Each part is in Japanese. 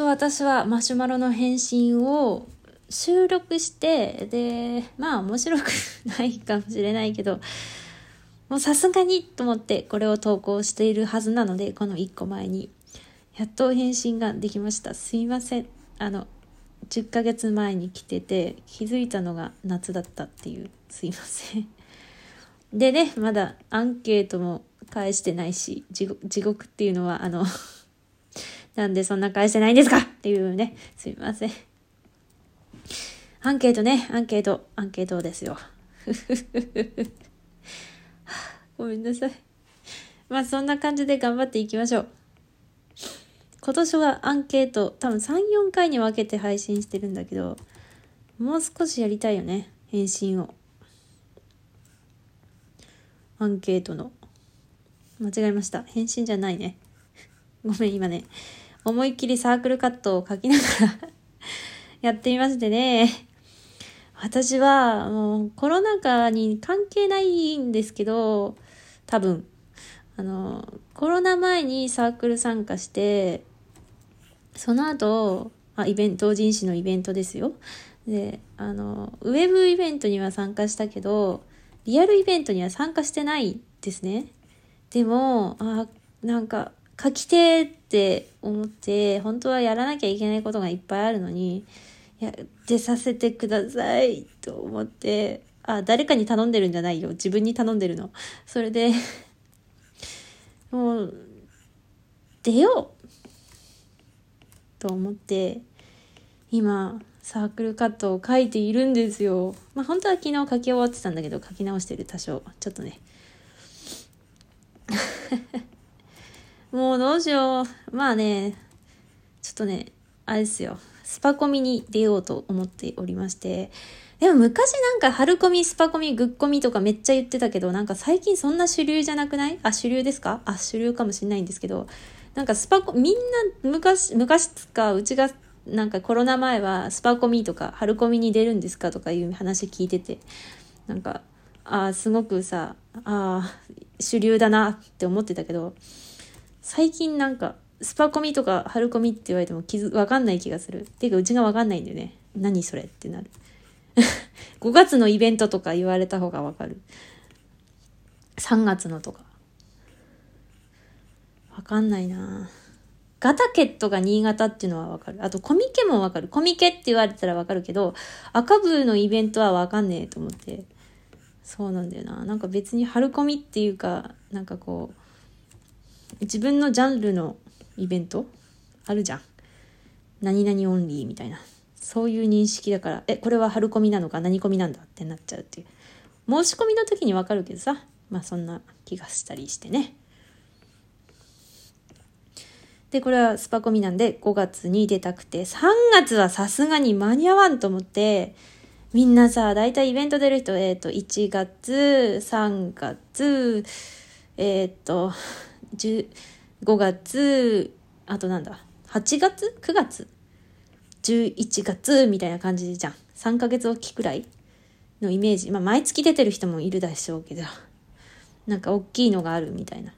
と私はマシュマロの返信を収録してでまあ面白くないかもしれないけどもうさすがにと思ってこれを投稿しているはずなのでこの1個前にやっと返信ができました。すいません。あの10ヶ月前に来てて気づいたのが夏だったっていう。すいません。でねまだアンケートも返してないし地獄っていうのはあのなんでそんな返してないんですか？っていうねすいませんアンケートねアンケートアンケートですよ ごめんなさいまあそんな感じで頑張っていきましょう今年はアンケート多分3、4回に分けて配信してるんだけど、もう少しやりたいよね。返信を。アンケートの。間違えました。返信じゃないね。ごめん、今ね。思いっきりサークルカットを書きながら やってみましてね。私はもうコロナ禍に関係ないんですけど、多分。あの、コロナ前にサークル参加して、その後、あ、イベント、同人誌のイベントですよ。で、あの、ウェブイベントには参加したけど、リアルイベントには参加してないですね。でも、あ、なんか、書きてって思って、本当はやらなきゃいけないことがいっぱいあるのに、やってさせてくださいと思って、あ、誰かに頼んでるんじゃないよ。自分に頼んでるの。それで もう、出ようと思って今サークルカットを書いているんですよ。まあ本当は昨日書き終わってたんだけど書き直してる多少。ちょっとね。もうどうしよう。まあね、ちょっとね、あれですよ。スパコミに出ようと思っておりまして。でも昔なんか春コミ、スパコミ、グッコミとかめっちゃ言ってたけど、なんか最近そんな主流じゃなくない？あ、主流ですか？あ、主流かもしれないんですけど、なんかスパコ、みんな昔、昔つか、うちがなんかコロナ前はスパコミとか春コミに出るんですかとかいう話聞いてて、なんか、ああ、すごくさ、ああ、主流だなって思ってたけど、最近なんか、スパコミとか春コミって言われても気づ、わかんない気がする。っていうか、うちがわかんないんだよね。何それってなる。5月のイベントとか言われた方がわかる。3月のとか。わかんないなガタケットが新潟っていうのはわかる。あとコミケもわかる。コミケって言われたらわかるけど、赤部のイベントはわかんねえと思って。そうなんだよな。なんか別に春コミっていうか、なんかこう、自分のジャンルのイベント？あるじゃん。何々オンリーみたいな。そういう認識だから、え、これは春コミなのか？何コミなんだってなっちゃうっていう。申し込みの時にわかるけどさ、まあそんな気がしたりしてね。で、これはスパコミなんで5月に出たくて、3月はさすがに間に合わんと思って、みんなさ、だいたいイベント出る人、えっ、ー、と、1月、3月、えっ、ー、と、5月、あとなんだ、8月 ?9 月 ?11 月みたいな感じじゃん。3ヶ月おきくらいのイメージ。まあ、毎月出てる人もいるでしょうけど、なんか大きいのがあるみたいな。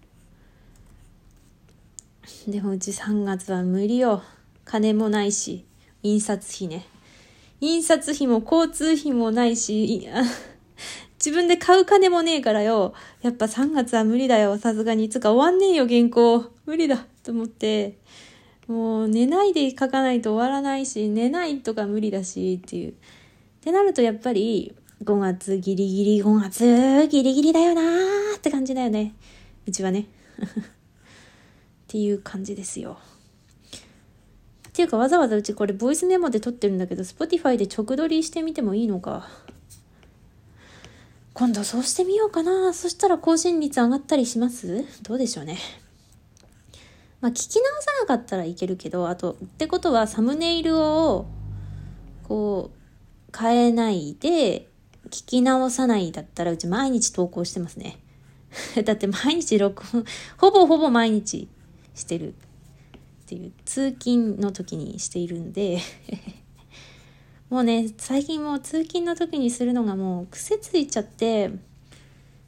でもうち3月は無理よ。金もないし、印刷費ね。印刷費も交通費もないし、自分で買う金もねえからよ。やっぱ3月は無理だよ。さすがに。つか終わんねえよ、原稿。無理だ。と思って。もう寝ないで書かないと終わらないし、寝ないとか無理だし、っていう。ってなるとやっぱり、5月ギリギリ、5月ギリギリだよなーって感じだよね。うちはね。っていう感じですよ。っていうかわざわざうちこれボイスメモで撮ってるんだけど Spotify で直撮りしてみてもいいのか。今度そうしてみようかな。そしたら更新率上がったりします？どうでしょうね。まあ聞き直さなかったらいけるけど、あと、ってことはサムネイルをこう変えないで聞き直さないだったらうち毎日投稿してますね。だって毎日録音、ほぼほぼ毎日してるっていう通勤の時にしているんでもうね最近もう通勤の時にするのがもう癖ついちゃって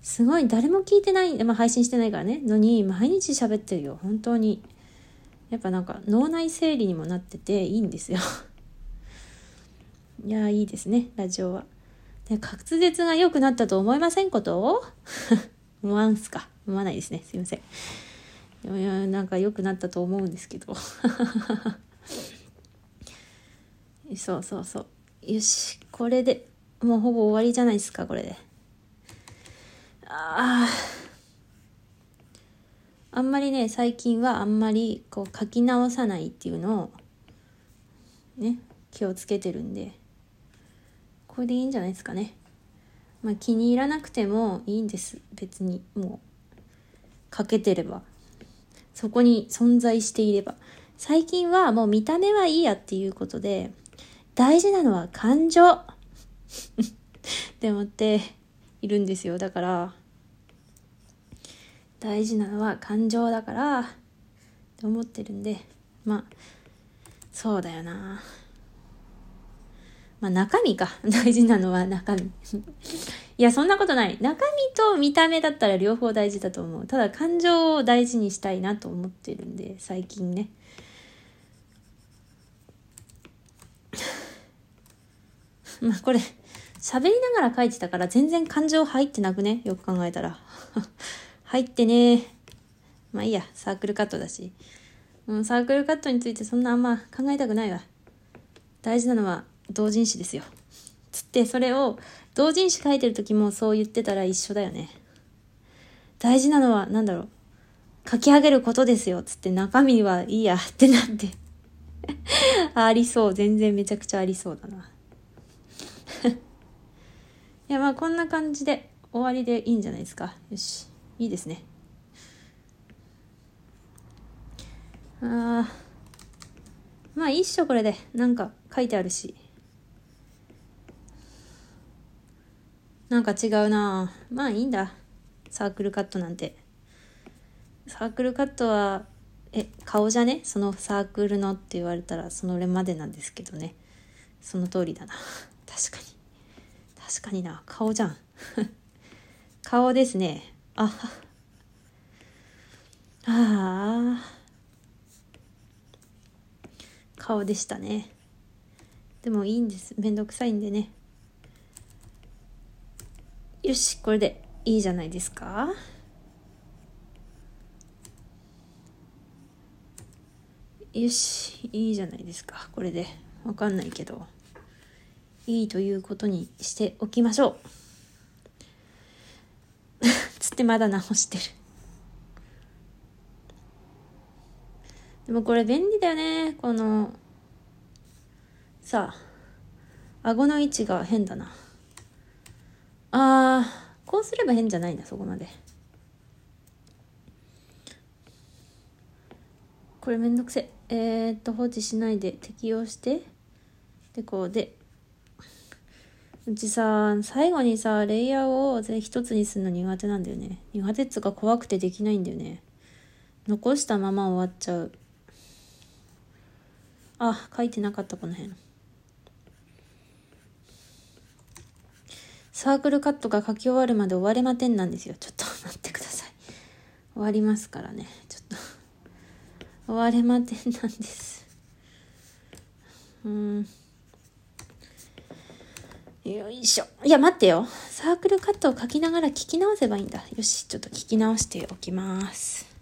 すごい誰も聞いてない、まあ、配信してないからね。のに毎日喋ってるよ。本当に。やっぱなんか脳内整理にもなってていいんですよ。いやいいですねラジオは。で滑舌が良くなったと思いませんこと？思わんすか。思わないですね。すいません。いやなんか良くなったと思うんですけど。そうそうそう。よしこれでもうほぼ終わりじゃないですかこれで。あああんまりね最近はあんまりこう書き直さないっていうのをね気をつけてるんで。これでいいんじゃないですかね。まあ気に入らなくてもいいんです。別にもう。書けてれば。そこに存在していれば。最近はもう見た目はいいやっていうことで大事なのは感情。って思っているんですよ。だから大事なのは感情だからって思ってるんでまあそうだよな。まあ中身か。大事なのは中身。いやそんなことない。中身と見た目だったら両方大事だと思う。ただ感情を大事にしたいなと思ってるんで最近ね。まあこれ喋りながら書いてたから全然感情入ってなくね？よく考えたら。入ってねまあいいや、サークルカットだし。うん、サークルカットについてそんなあんま考えたくないわ。大事なのは同人誌ですよ。つってそれを同人誌書いてる時もそう言ってたら一緒だよね。大事なのは何だろう。書き上げることですよ。つって中身はいいやってなって ありそう。全然めちゃくちゃありそうだな。いやまあこんな感じで終わりでいいんじゃないですか。よし。いいですね。あまあいいっしょこれで。なんか書いてあるし。なんか違うな。まあいいんだ。サークルカットなんて。サークルカットはえ顔じゃね？そのサークルのって言われたらそのれまでなんですけどね。その通りだな。確かに。確かにな。顔じゃん。顔ですね。あああ顔でしたね。でもいいんです。めんどくさいんでね。よしこれでいいじゃないですか。よしいいじゃないですか。これで。わかんないけど。いいということにしておきましょう。つってまだ直してる。でもこれ便利だよね。このさあ顎の位置が変だな。あーこうすれば変じゃないんだそこまで。これめんどくせえ。ー、っと放置しないで適用してでこうで。うちさ、最後にさ、レイヤーを一つにするの苦手なんだよね。苦手っつうか怖くてできないんだよね。残したまま終わっちゃう。あ、書いてなかったこの辺。サークルカットが書き終わるまで終われまてんなんですよ。ちょっと待ってください。終わりますからね。ちょっと終われまてんなんです。うん。よいしょ。いや、待ってよ。サークルカットを書きながら聞き直せばいいんだ。よし、ちょっと聞き直しておきます。